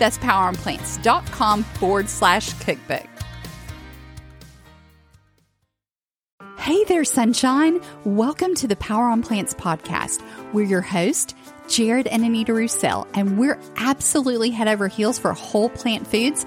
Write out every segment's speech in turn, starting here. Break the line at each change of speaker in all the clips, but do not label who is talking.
That's poweronplants.com forward slash cookbook. Hey there, sunshine. Welcome to the Power on Plants podcast. We're your host, Jared and Anita Roussel, and we're absolutely head over heels for whole plant foods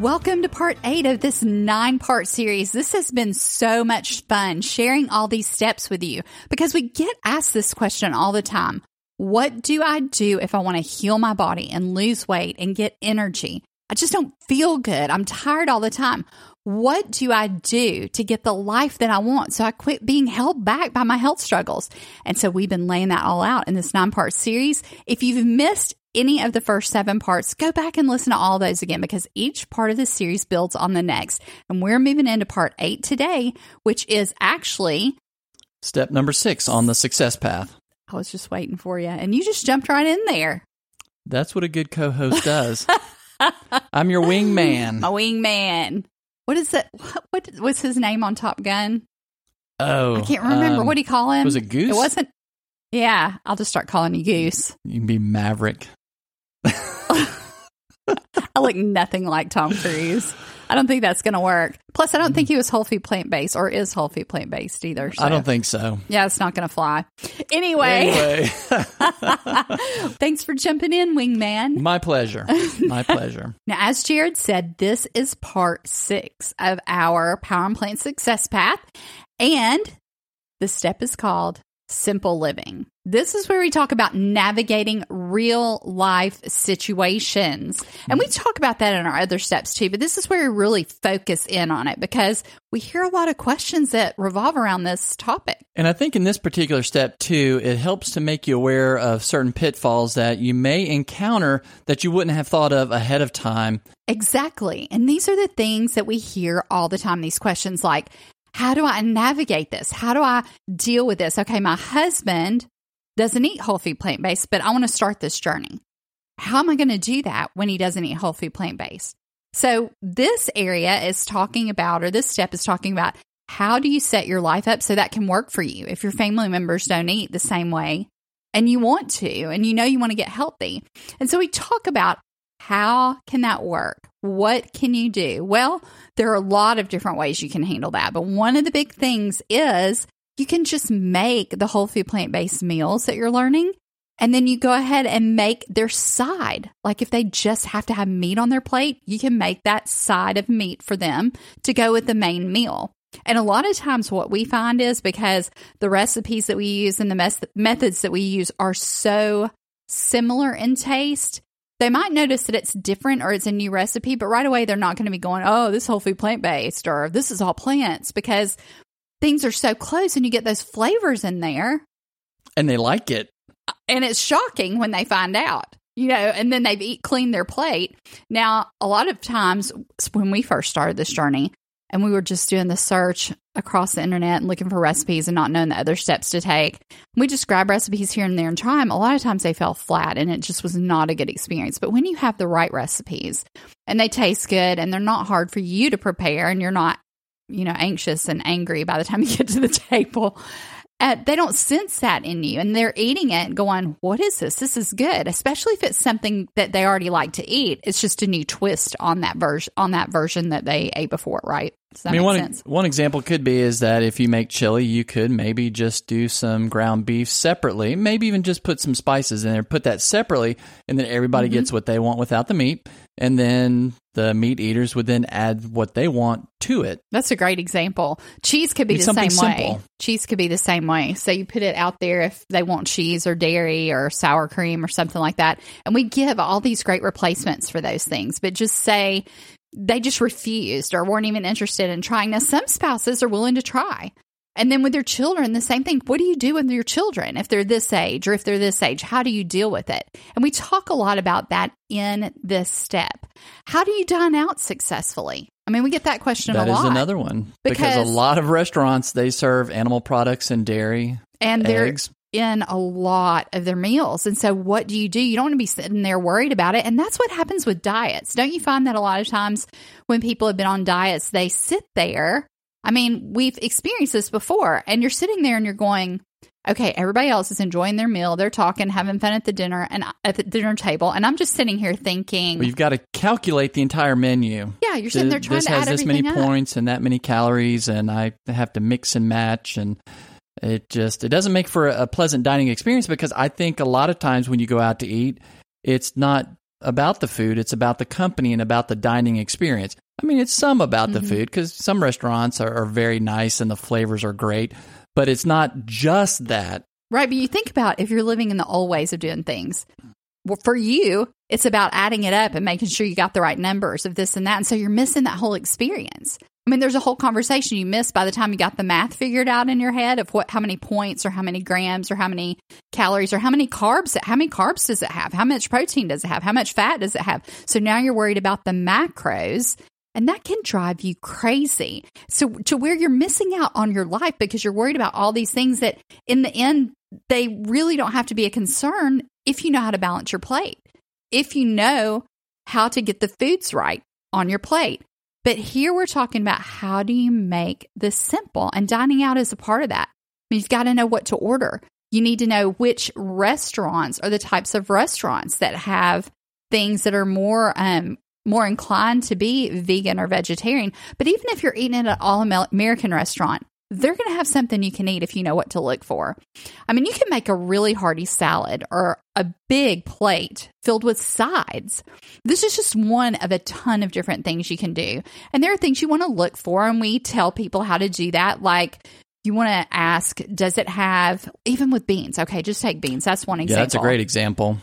Welcome to part eight of this nine part series. This has been so much fun sharing all these steps with you because we get asked this question all the time. What do I do if I want to heal my body and lose weight and get energy? I just don't feel good. I'm tired all the time. What do I do to get the life that I want so I quit being held back by my health struggles? And so we've been laying that all out in this nine part series. If you've missed any of the first seven parts, go back and listen to all those again because each part of the series builds on the next. And we're moving into part eight today, which is actually
step number six on the success path.
I was just waiting for you, and you just jumped right in there.
That's what a good co host does. I'm your wingman.
My wingman. What is it? What, what was his name on Top Gun?
Oh,
I can't remember.
um,
what do you call him?
Was it Goose?
It wasn't. Yeah, I'll just start calling you Goose.
You can be Maverick.
I look nothing like Tom Cruise. I don't think that's going to work. Plus, I don't think he was whole food plant based or is whole food plant based either. so-
I don't think so.
Yeah, it's not going to fly. Anyway,
Anyway,
thanks for jumping in, Wingman.
my pleasure. My pleasure.
Now, as Jared said, this is part six of our Power on Plant Success Path, and the step is called Simple Living. This is where we talk about navigating real life situations. And we talk about that in our other steps too, but this is where we really focus in on it because we hear a lot of questions that revolve around this topic.
And I think in this particular step, too, it helps to make you aware of certain pitfalls that you may encounter that you wouldn't have thought of ahead of time.
Exactly. And these are the things that we hear all the time these questions like, how do I navigate this? How do I deal with this? Okay, my husband doesn't eat whole food plant based, but I want to start this journey. How am I going to do that when he doesn't eat whole food plant based? So, this area is talking about, or this step is talking about, how do you set your life up so that can work for you if your family members don't eat the same way and you want to, and you know you want to get healthy. And so, we talk about how can that work? What can you do? Well, there are a lot of different ways you can handle that, but one of the big things is you can just make the whole food plant based meals that you're learning. And then you go ahead and make their side. Like if they just have to have meat on their plate, you can make that side of meat for them to go with the main meal. And a lot of times, what we find is because the recipes that we use and the mes- methods that we use are so similar in taste, they might notice that it's different or it's a new recipe, but right away they're not going to be going, oh, this whole food plant based or this is all plants because things are so close and you get those flavors in there.
And they like it.
And it's shocking when they find out. you know, and then they've eat cleaned their plate. Now, a lot of times when we first started this journey and we were just doing the search across the internet and looking for recipes and not knowing the other steps to take, we just grab recipes here and there and try them. A lot of times they fell flat and it just was not a good experience. But when you have the right recipes and they taste good and they're not hard for you to prepare and you're not, you know, anxious and angry by the time you get to the table, uh, they don't sense that in you and they're eating it going, What is this? This is good, especially if it's something that they already like to eat. It's just a new twist on that version on that version that they ate before, right?
I mean, one
sense?
one example could be is that if you make chili, you could maybe just do some ground beef separately, maybe even just put some spices in there, put that separately, and then everybody
Mm-hmm.
gets what they want without the meat, and then the meat eaters would then add what they want to it.
That's a great example. Cheese could be the same way. Cheese could be the same way. So you put it out there if they want cheese or dairy or sour cream or something like that. And we give all these great replacements for those things, but just say they just refused or weren't even interested in trying. Now, some spouses are willing to try. And then with their children, the same thing. What do you do with your children if they're this age or if they're this age? How do you deal with it? And we talk a lot about that in this step. How do you dine out successfully? I mean, we get that question
That
a
is
lot.
another one because,
Because-
a lot of restaurants they serve animal products and dairy,
and they're
eggs.
in a lot of their meals. And so, what do you do? You don't want to be sitting there worried about it. And that's what happens with diets. Don't you find that a lot of times when people have been on diets, they sit there? I mean, we've experienced this before, and you're sitting there and you're going, okay, everybody else is enjoying their meal. They're talking, having fun at the dinner and uh, at the dinner table. And I'm just sitting here thinking,
Well, you've got to calculate the entire menu.
yeah, you're sitting there trying
this
to
has
add
this many
up.
points and that many calories, and I have to mix and match, and it just it doesn't make for a pleasant dining experience because I think a lot of times when you go out to eat, it's not about the food; it's about the company and about the dining experience. I mean, it's some about
Mm-hmm.
the food because some restaurants are, are very nice and the flavors are great, but it's not just that.
Right. But you think about if you're living in the old ways of doing things. Well, for you, it's about adding it up and making sure you got the right numbers of this and that. And so you're missing that whole experience. I mean, there's a whole conversation you missed by the time you got the math figured out in your head of what, how many points or how many grams or how many calories or how many carbs, how many carbs does it have? How much protein does it have? How much fat does it have? So now you're worried about the macros and that can drive you crazy. So to where you're missing out on your life because you're worried about all these things that in the end, they really don't have to be a concern if you know how to balance your plate. If you know how to get the foods right on your plate. But here we're talking about how do you make this simple and dining out is a part of that. You've got to know what to order. You need to know which restaurants are the types of restaurants that have things that are more um, more inclined to be vegan or vegetarian. But even if you're eating at an all American restaurant, they're going to have something you can eat if you know what to look for. I mean, you can make a really hearty salad or a big plate filled with sides. This is just one of a ton of different things you can do. And there are things you want to look for, and we tell people how to do that. Like, you want to ask, does it have, even with beans? Okay, just take beans. That's one example.
Yeah, that's a great example.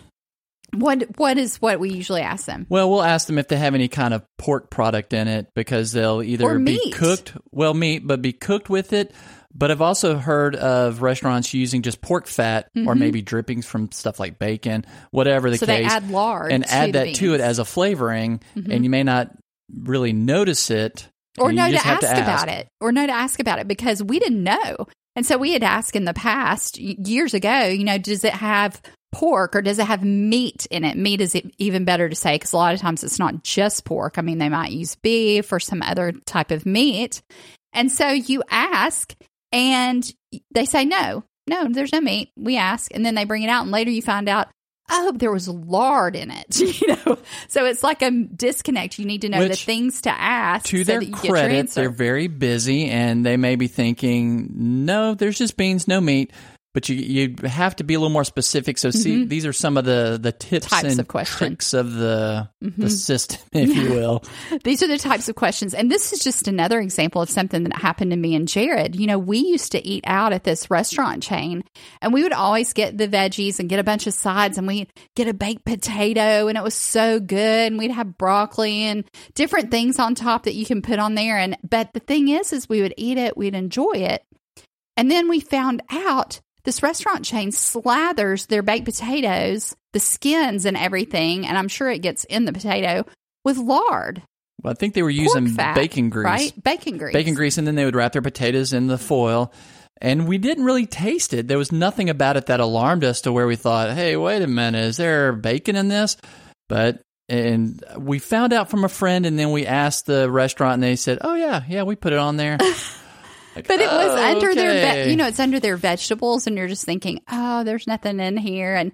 What What is what we usually ask them?
Well, we'll ask them if they have any kind of pork product in it because they'll either be cooked, well, meat, but be cooked with it. But I've also heard of restaurants using just pork fat or maybe drippings from stuff like bacon, whatever the
Mm-hmm. So they add lard
and
to
add that to
beans. Mm-hmm.
it as a flavoring, and you may not really notice it.
or know to ask,
to
about it or know to ask about it because we didn't know and so we had asked in the past years ago you know does it have pork or does it have meat in it? Meat is even better to say because a lot of times it's not just pork. I mean they might use beef or some other type of meat. And so you ask and they say no no there's no meat. We ask and then they bring it out and later you find out oh there was lard in it you know? So it's like a disconnect. You need to know the things to ask
To
so
their
that you get your
credit, they're very busy and they may be thinking, no, there's just beans, no meat. But you you have to be a little more specific. So see, these are some of the the tips
Mm-hmm. Types
and
of question.
tricks of the the system, if you will.
These are the types of questions. And this is just another example of something that happened to me and Jared. You know, we used to eat out at this restaurant chain and we would always get the veggies and get a bunch of sides and we'd get a baked potato and it was so good. And we'd have broccoli and different things on top that you can put on there. And, but the thing is, is we would eat it, we'd enjoy it. And then we found out this restaurant chain slathers their baked potatoes the skins and everything, and I'm sure it gets in the potato with lard.
Well, I think they were using
fat,
bacon grease.
Right? Bacon grease.
Bacon grease, and then they would wrap their potatoes in the foil. And we didn't really taste it. There was nothing about it that alarmed us to where we thought, hey, wait a minute, is there bacon in this? But and we found out from a friend, and then we asked the restaurant, and they said, "Oh yeah, yeah, we put it on there." Like,
But it was
"Oh,
under their, ve- you know, it's under their vegetables, and you're just thinking, oh, there's nothing in here. And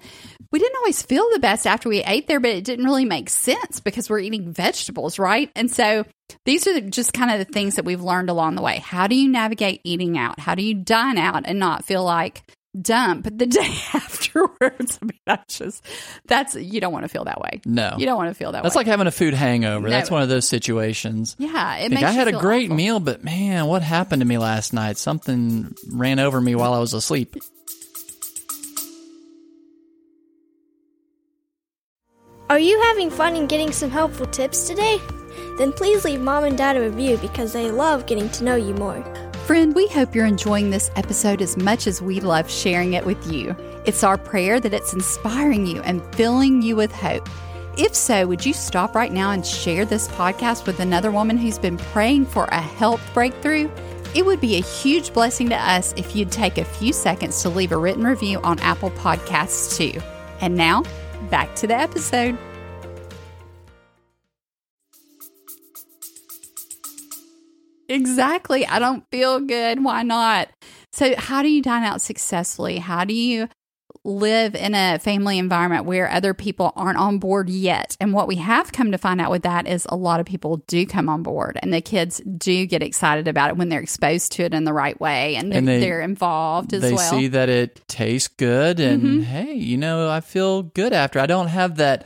we didn't always feel the best after we ate there, but it didn't really make sense because we're eating vegetables, right? And so these are just kind of the things that we've learned along the way. How do you navigate eating out? How do you dine out and not feel like dump the day afterwards? I mean, that's just, that's, you don't want to feel that way.
No,
You don't want to feel that
that's
way.
like having a food hangover.
No.
That's one of those situations.
yeah, it
Like,
makes
I had a great
awful.
meal, but man, what happened to me last night? Something ran over me while I was asleep.
Are you having fun and getting some helpful tips today? Then please leave mom and dad a review because they love getting to know you more.
Friend, we hope you're enjoying this episode as much as we love sharing it with you. It's our prayer that it's inspiring you and filling you with hope. If so, would you stop right now and share this podcast with another woman who's been praying for a health breakthrough? It would be a huge blessing to us if you'd take a few seconds to leave a written review on Apple Podcasts too. And now, back to the episode. Exactly. I don't feel good. Why not? So, how do you dine out successfully? How do you live in a family environment where other people aren't on board yet? And what we have come to find out with that is a lot of people do come on board and the kids do get excited about it when they're exposed to it in the right way and,
And they-
they're involved as
they
well. Mm-hmm.
see that it tastes good, and hey, you know, I feel good after. I don't have that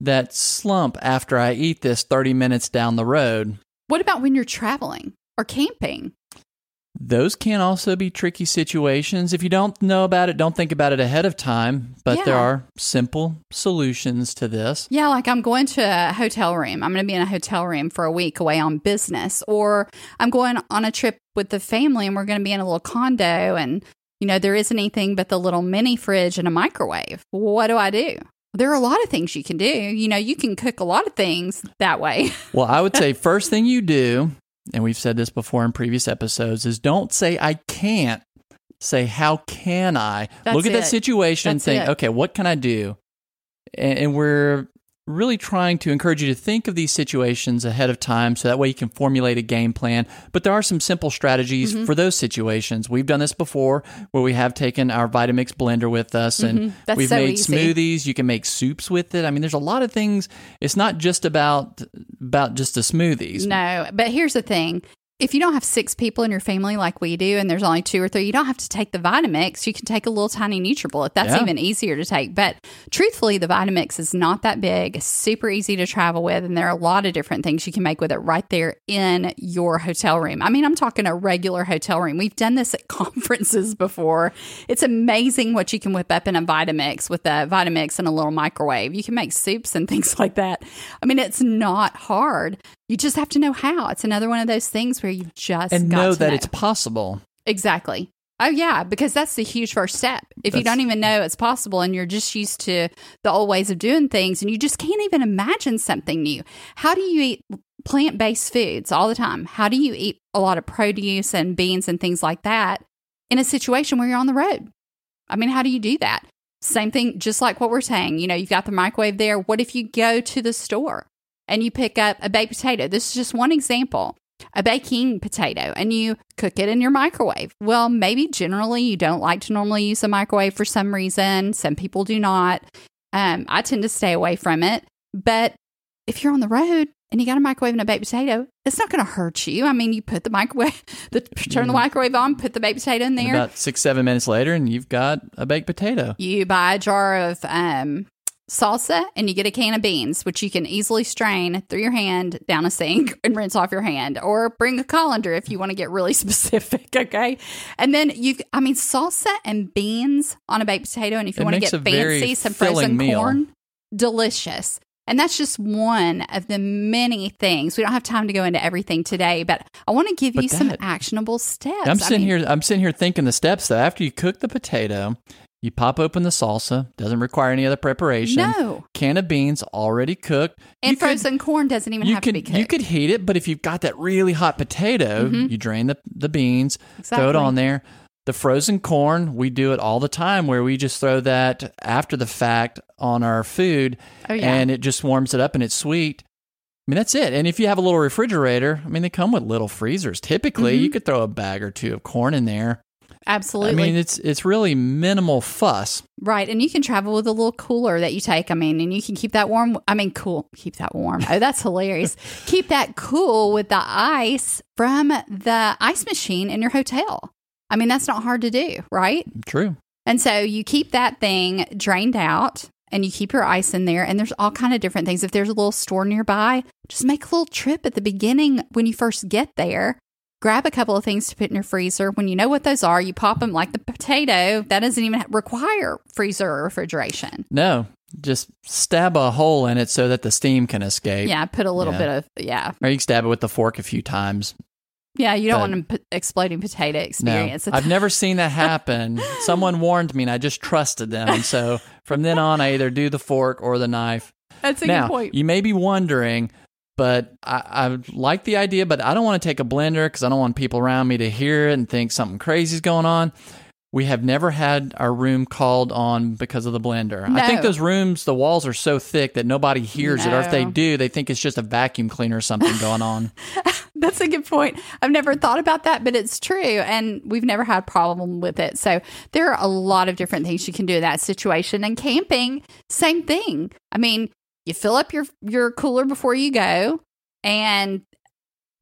that slump after I eat this thirty minutes down the road.
what about when you're traveling or camping?
Those can also be tricky situations. If you don't know about it, don't think about it ahead of time. But there are simple solutions to this.
Yeah, like I'm going to a hotel room. I'm going to be in a hotel room for a week away on business, or I'm going on a trip with the family and we're going to be in a little condo and, you know, there isn't anything but the little mini fridge and a microwave. What do I do? There are a lot of things you can do. You know, you can cook a lot of things that way.
Well, I would say first thing you do, and we've said this before in previous episodes, is don't say I can't. Say how can I?
That's
Look at that
it.
situation and think,
it.
okay, what can I do? And, and we're really trying to encourage you to think of these situations ahead of time so that way you can formulate a game plan. But there are some simple strategies
Mm-hmm.
for those situations. We've done this before where we have taken our Vitamix blender with us and
Mm-hmm.
We've
so
made
easy.
smoothies. You can make soups with it. I mean, there's a lot of things. It's not just about about just the smoothies.
No, but here's the thing. If you don't have six people in your family like we do, and there's only two or three, you don't have to take the Vitamix. You can take a little tiny NutriBullet. That's
Yeah.
even easier to take. But truthfully, the Vitamix is not that big. It's super easy to travel with, and there are a lot of different things you can make with it right there in your hotel room. I mean, I'm talking a regular hotel room. We've done this at conferences before. It's amazing what you can whip up in a Vitamix with a Vitamix and a little microwave. You can make soups and things like that. I mean, it's not hard. You just have to know how. It's another one of those things where you've just
and
got
know
to
that
know.
it's possible.
exactly. Oh yeah, because that's the huge first step. If you don't even know it's possible and you're just used to the old ways of doing things and you just can't even imagine something new. How do you eat plant-based foods all the time? How do you eat a lot of produce and beans and things like that in a situation where you're on the road? I mean, how do you do that? Same thing, just like what we're saying. You know, you've got the microwave there. What if you go to the store and you pick up a baked potato? This is just one example a baking potato and you cook it in your microwave. Well, maybe generally you don't like to normally use a microwave for some reason. Some people do not. Um, I tend to stay away from it. But if you're on the road and you got a microwave and a baked potato, it's not going to hurt you. I mean, you put the microwave, the, turn the microwave on, put the baked potato in
And
there.
about six, seven minutes later, and you've got a baked potato.
You buy a jar of um, salsa and you get a can of beans, which you can easily strain through your hand down a sink and rinse off your hand, or bring a colander if you want to get really specific. Okay. And then you, I mean, salsa and beans on a baked potato. And if you
It
want to get fancy, some frozen
meal.
corn, delicious. And that's just one of the many things. We don't have time to go into everything today, but I want to give
But
you some actionable steps.
I'm
I
sitting
mean,
here. I'm sitting here thinking the steps. Though after you cook the potato, You pop open the salsa, doesn't require any other preparation.
No.
Can of beans already cooked.
And
You could-
frozen corn doesn't even have
could
to be cooked.
you could heat it, but if you've got that really hot potato, you drain the the beans, throw it on there. The frozen corn, we do it all the time where we just throw that after the fact on our food
Oh, yeah.
and it just warms it up and it's sweet. I mean, that's it. And if you have a little refrigerator, I mean, they come with little freezers. Typically,
Mm-hmm.
you could throw a bag or two of corn in there.
Absolutely.
I mean, it's it's really minimal fuss.
Right. And you can travel with a little cooler that you take. I mean, and you can keep that warm. I mean, cool. Keep that warm. Oh, that's hilarious. keep that cool with the ice from the ice machine in your hotel. I mean, that's not hard to do, right?
True.
And so you keep that thing drained out and you keep your ice in there and there's all kind of different things. If there's a little store nearby, just make a little trip at the beginning when you first get there. Grab a couple of things to put in your freezer. When you know what those are, you pop them like the potato. That doesn't even require freezer or refrigeration.
No, just stab a hole in it so that the steam can escape.
Yeah, put a little
Yeah.
bit of yeah,
Or you can stab it with the fork a few times.
yeah. You don't
But-
want an exploding potato experience.
No, I've never seen that happen. Someone warned me, and I just trusted them. And so from then on, I either do the fork or the knife.
That's a
now
good point.
you may be wondering, but I, I like the idea, but I don't want to take a blender because I don't want people around me to hear it and think something crazy is going on. We have never had our room called on because of the blender. I think those rooms, the walls are so thick that nobody hears it, or if they do, they think it's just a vacuum cleaner or something going on.
That's a good point. I've never thought about that, but it's true. And we've never had a problem with it. So there are a lot of different things you can do in that situation. And camping, same thing. I mean, you fill up your your cooler before you go and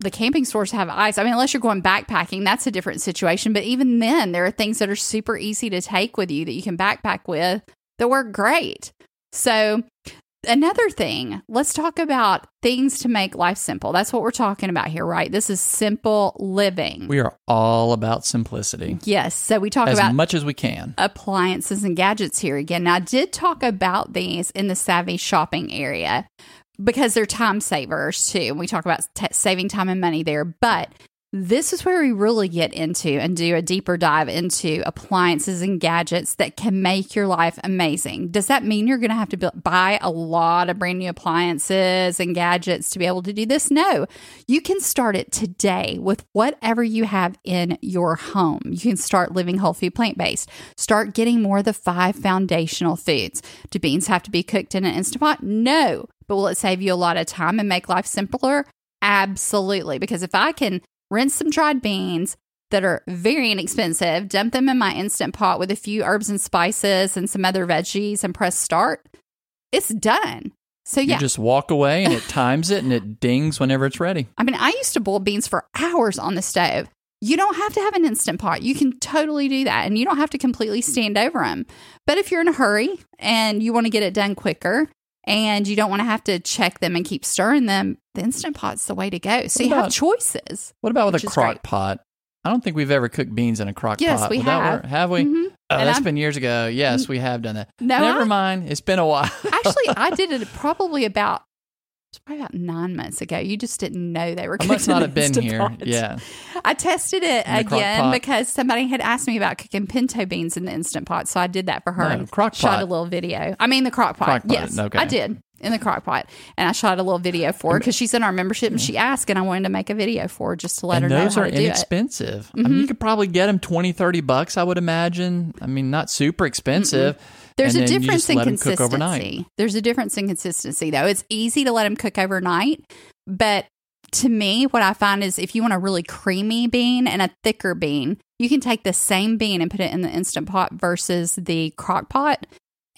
the camping stores have ice. I mean, unless you're going backpacking, that's a different situation. But even then, there are things that are super easy to take with you that you can backpack with that work great. So another thing, let's talk about things to make life simple. That's what we're talking about here, right? This is simple living.
We are all about simplicity
yes. So we talk
as
about
much as we can.
appliances and gadgets here again. Now, I did talk about these in the savvy shopping area because they're time savers too. And we talk about t- saving time and money there. But this is where we really get into and do a deeper dive into appliances and gadgets that can make your life amazing. Does that mean you're going to have to buy a lot of brand new appliances and gadgets to be able to do this? No. You can start it today with whatever you have in your home. You can start living whole food plant based. Start getting more of the five foundational foods. Do beans have to be cooked in an instant pot? No. But will it save you a lot of time and make life simpler? Absolutely. Because if I can rinse some dried beans that are very inexpensive, dump them in my instant pot with a few herbs and spices and some other veggies and press start, it's done. So, yeah.
You just walk away and it times it and it dings whenever it's ready.
I mean, I used to boil beans for hours on the stove. You don't have to have an instant pot. You can totally do that and you don't have to completely stand over them. But if you're in a hurry and you want to get it done quicker and you don't want to have to check them and keep stirring them, the instant pot's the way to go. So
What
you have choices.
What about with a crock
great.
pot? I don't think we've ever cooked beans in a crock
Yes,
pot.
we
Would
have.
Have we?
Mhm.
Oh,
And
that's
I'm-
been years ago. Yes, we have done that.
No,
Never
I-
mind. It's been a while.
Actually, I did it probably about it's probably about nine months ago. You just didn't know they were.
I must not have been here.
Pot.
Yeah.
I tested it
In the crock
again because somebody had asked me about cooking pinto beans in the instant pot, so I did that for her.
No,
and
crock
Shot a little video. I mean, the crock pot.
Crock pot,
Yes,
okay.
I did in the crock pot, and I shot a little video for her because she's in our membership and she asked, and I wanted to make a video for her just to let
and
her know
those
how
are
to do it. Mm-hmm.
inexpensive. I mean, you could probably get them 20, 30 bucks, I would imagine. I mean, not super expensive.
There's
And
a difference in
let 'em cook overnight.
consistency. There's a difference in consistency, though. It's easy to let them cook overnight, but to me, what I find is if you want a really creamy bean and a thicker bean, you can take the same bean and put it in the instant pot versus the crock pot,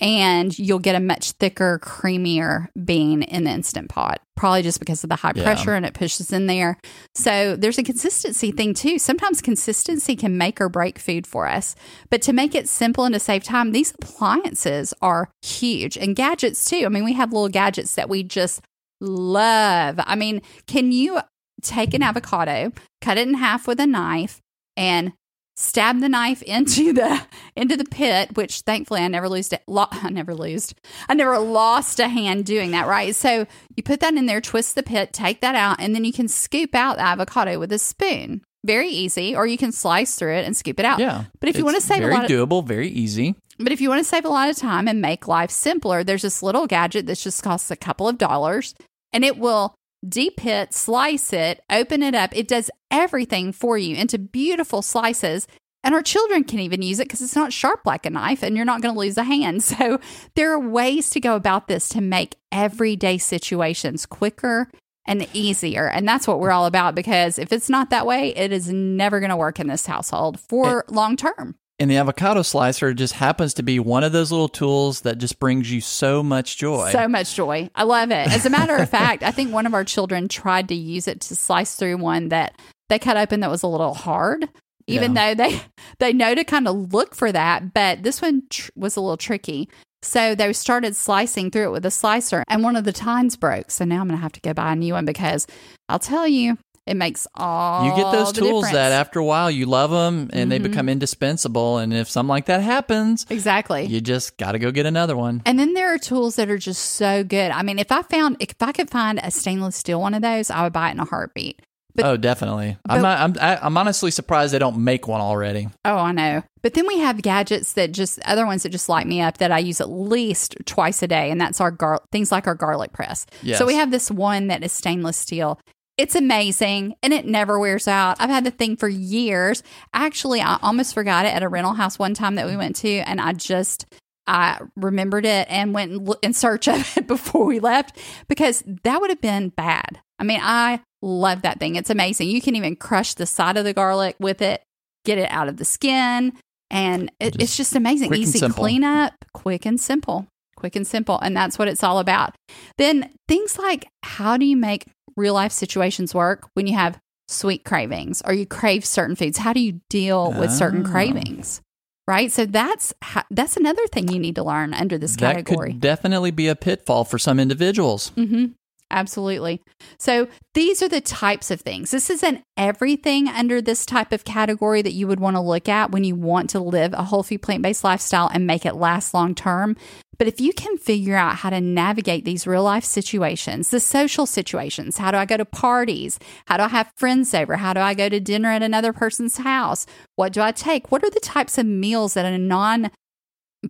and you'll get a much thicker, creamier bean in the instant pot. Probably just because of the high
Yeah.
pressure and it pushes in there. So there's a consistency thing too. Sometimes consistency can make or break food for us. But to make it simple and to save time, these appliances are huge and gadgets too. I mean, we have little gadgets that we just love. I mean, can you take an avocado, cut it in half with a knife, and stab the knife into the into the pit? Which thankfully I never lose. Lo- I never lost I never lost a hand doing that. Right. So you put that in there, twist the pit, take that out, and then you can scoop out the avocado with a spoon. Very easy, or you can slice through it and scoop it out.
Yeah.
But if you want to save a lot of
doable, very easy.
But if you want to save a lot of time and make life simpler, there's this little gadget that just costs a couple of dollars and it will deep it, slice it, open it up. It does everything for you into beautiful slices. And our children can even use it because it's not sharp like a knife and you're not going to lose a hand. So there are ways to go about this to make everyday situations quicker and easier. And that's what we're all about because if it's not that way, it is never going to work in this household for long term.
And the avocado slicer just happens to be one of those little tools that just brings you so much joy.
So much joy. I love it. As a matter of fact, I think one of our children tried to use it to slice through one that they cut open that was a little hard. Even
Yeah.
though they they know to kind of look for that, but this one tr- was a little tricky. So they started slicing through it with a slicer, and one of the tines broke. So now I'm going to have to go buy a new one because I'll tell you, it makes all
you get those tools
difference.
that after a while you love them and they
Mhm.
become indispensable. And if something like that happens,
exactly.
you just got to go get another one.
And then there are tools that are just so good. I mean, if I found if I could find a stainless steel one of those, I would buy it in a heartbeat. But-
oh, definitely. I'm not, I'm I- I'm honestly surprised they don't make one already.
Oh, I know. But then we have gadgets that just other ones that just light me up that I use at least twice a day, and that's our gar- things like our garlic press.
Yes.
So we have this one that is stainless steel. It's amazing and it never wears out. I've had the thing for years. Actually, I almost forgot it at a rental house one time that we went to, and I just I remembered it and went in in search of it before we left because that would have been bad. I mean, I love that thing. It's amazing. You can even crush the side of the garlic with it, get it out of the skin, and it,
Just
it's just amazing. Easy cleanup, quick and simple. Quick and simple. And that's what it's all about. Then things like how do you make real life situations work when you have sweet cravings or you crave certain foods? How do you deal with certain
Oh.
cravings? Right. So that's ha- that's another thing you need to learn under this
That
category.
could definitely be a pitfall for some individuals.
Mm-hmm. Absolutely. So these are the types of things. This isn't everything under this type of category that you would want to look at when you want to live a whole food plant based lifestyle and make it last long term. But if you can figure out how to navigate these real life situations, the social situations, how do I go to parties? How do I have friends over? How do I go to dinner at another person's house? What do I take? What are the types of meals that a non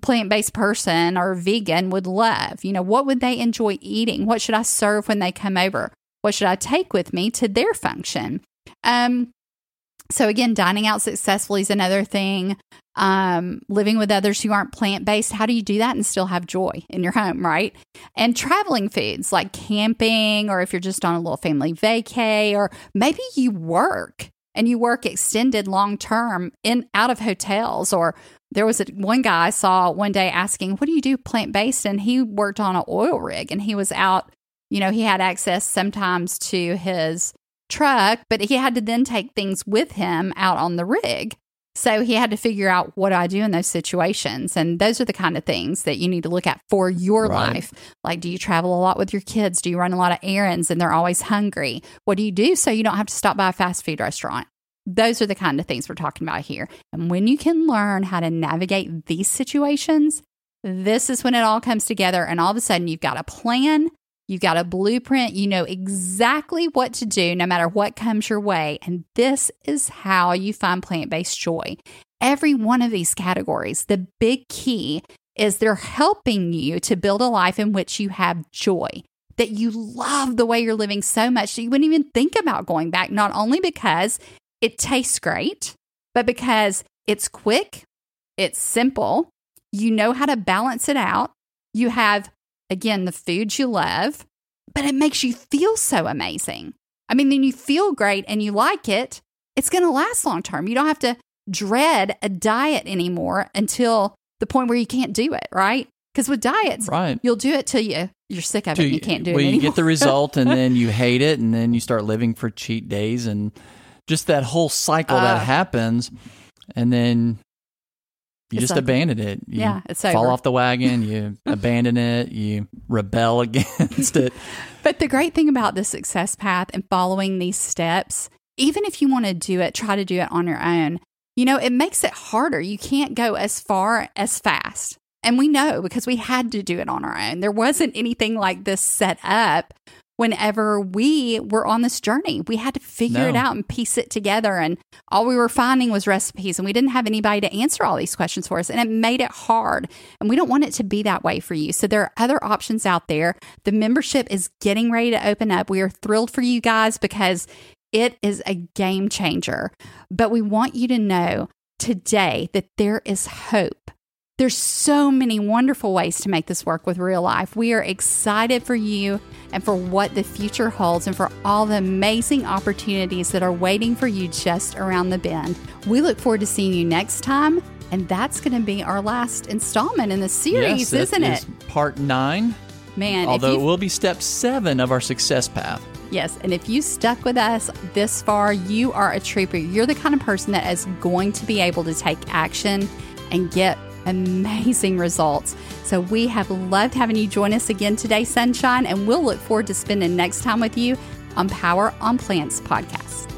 plant based person or vegan would love? You know, what would they enjoy eating? What should I serve when they come over? What should I take with me to their function? Um, so again, dining out successfully is another thing. Um, living with others who aren't plant based, how do you do that and still have joy in your home, right? And traveling foods like camping, or if you're just on a little family vacay, or maybe you work and you work extended long term in out of hotels or there was a, one guy I saw one day asking, "What do you do plant based?" And he worked on an oil rig, and he was out. You know, he had access sometimes to his truck, but he had to then take things with him out on the rig. So he had to figure out what do I do in those situations, and those are the kind of things that you need to look at for your
Right.
life. Like, do you travel a lot with your kids? Do you run a lot of errands and they're always hungry? What do you do so you don't have to stop by a fast food restaurant? Those are the kind of things we're talking about here. And when you can learn how to navigate these situations, this is when it all comes together. And all of a sudden, you've got a plan, you've got a blueprint, you know exactly what to do no matter what comes your way. And this is how you find plant based joy. Every one of these categories, the big key is they're helping you to build a life in which you have joy. That you love the way you're living so much that you wouldn't even think about going back, not only because it tastes great, but because it's quick, it's simple, you know how to balance it out. You have, again, the foods you love, but it makes you feel so amazing. I mean, then you feel great and you like it, it's going to last long term. You don't have to dread a diet anymore until the point where you can't do it, right? Because with diets,
Right.
you'll do it till you you're sick of it
Till
and you can't do
well,
it
Well,
you
get the result and then you hate it and then you start living for cheat days and just that whole cycle
Uh.
that happens and then you
It's
just
like-
abandon it. You
Yeah, it's
fall
over.
off the wagon, you abandon it, you rebel against it.
But the great thing about the success path and following these steps, even if you want to do it, try to do it on your own, you know, it makes it harder. You can't go as far as fast. And we know because we had to do it on our own. There wasn't anything like this set up whenever we were on this journey. We had to figure it out and piece it together. And all we were finding was recipes, and we didn't have anybody to answer all these questions for us. And it made it hard. And we don't want it to be that way for you. So there are other options out there. The membership is getting ready to open up. We are thrilled for you guys because it is a game changer. But we want you to know today that there is hope. There's so many wonderful ways to make this work with real life. We are excited for you and for what the future holds and for all the amazing opportunities that are waiting for you just around the bend. We look forward to seeing you next time. And that's going to be our last installment in the series,
yes,
isn't
is
it?
Part nine.
Man,
although it will be step seven of our success path.
Yes, and if you stuck with us this far, you are a trooper. You're the kind of person that is going to be able to take action and get amazing results. So we have loved having you join us again today, Sunshine, and we'll look forward to spending next time with you on Power on Plants podcast.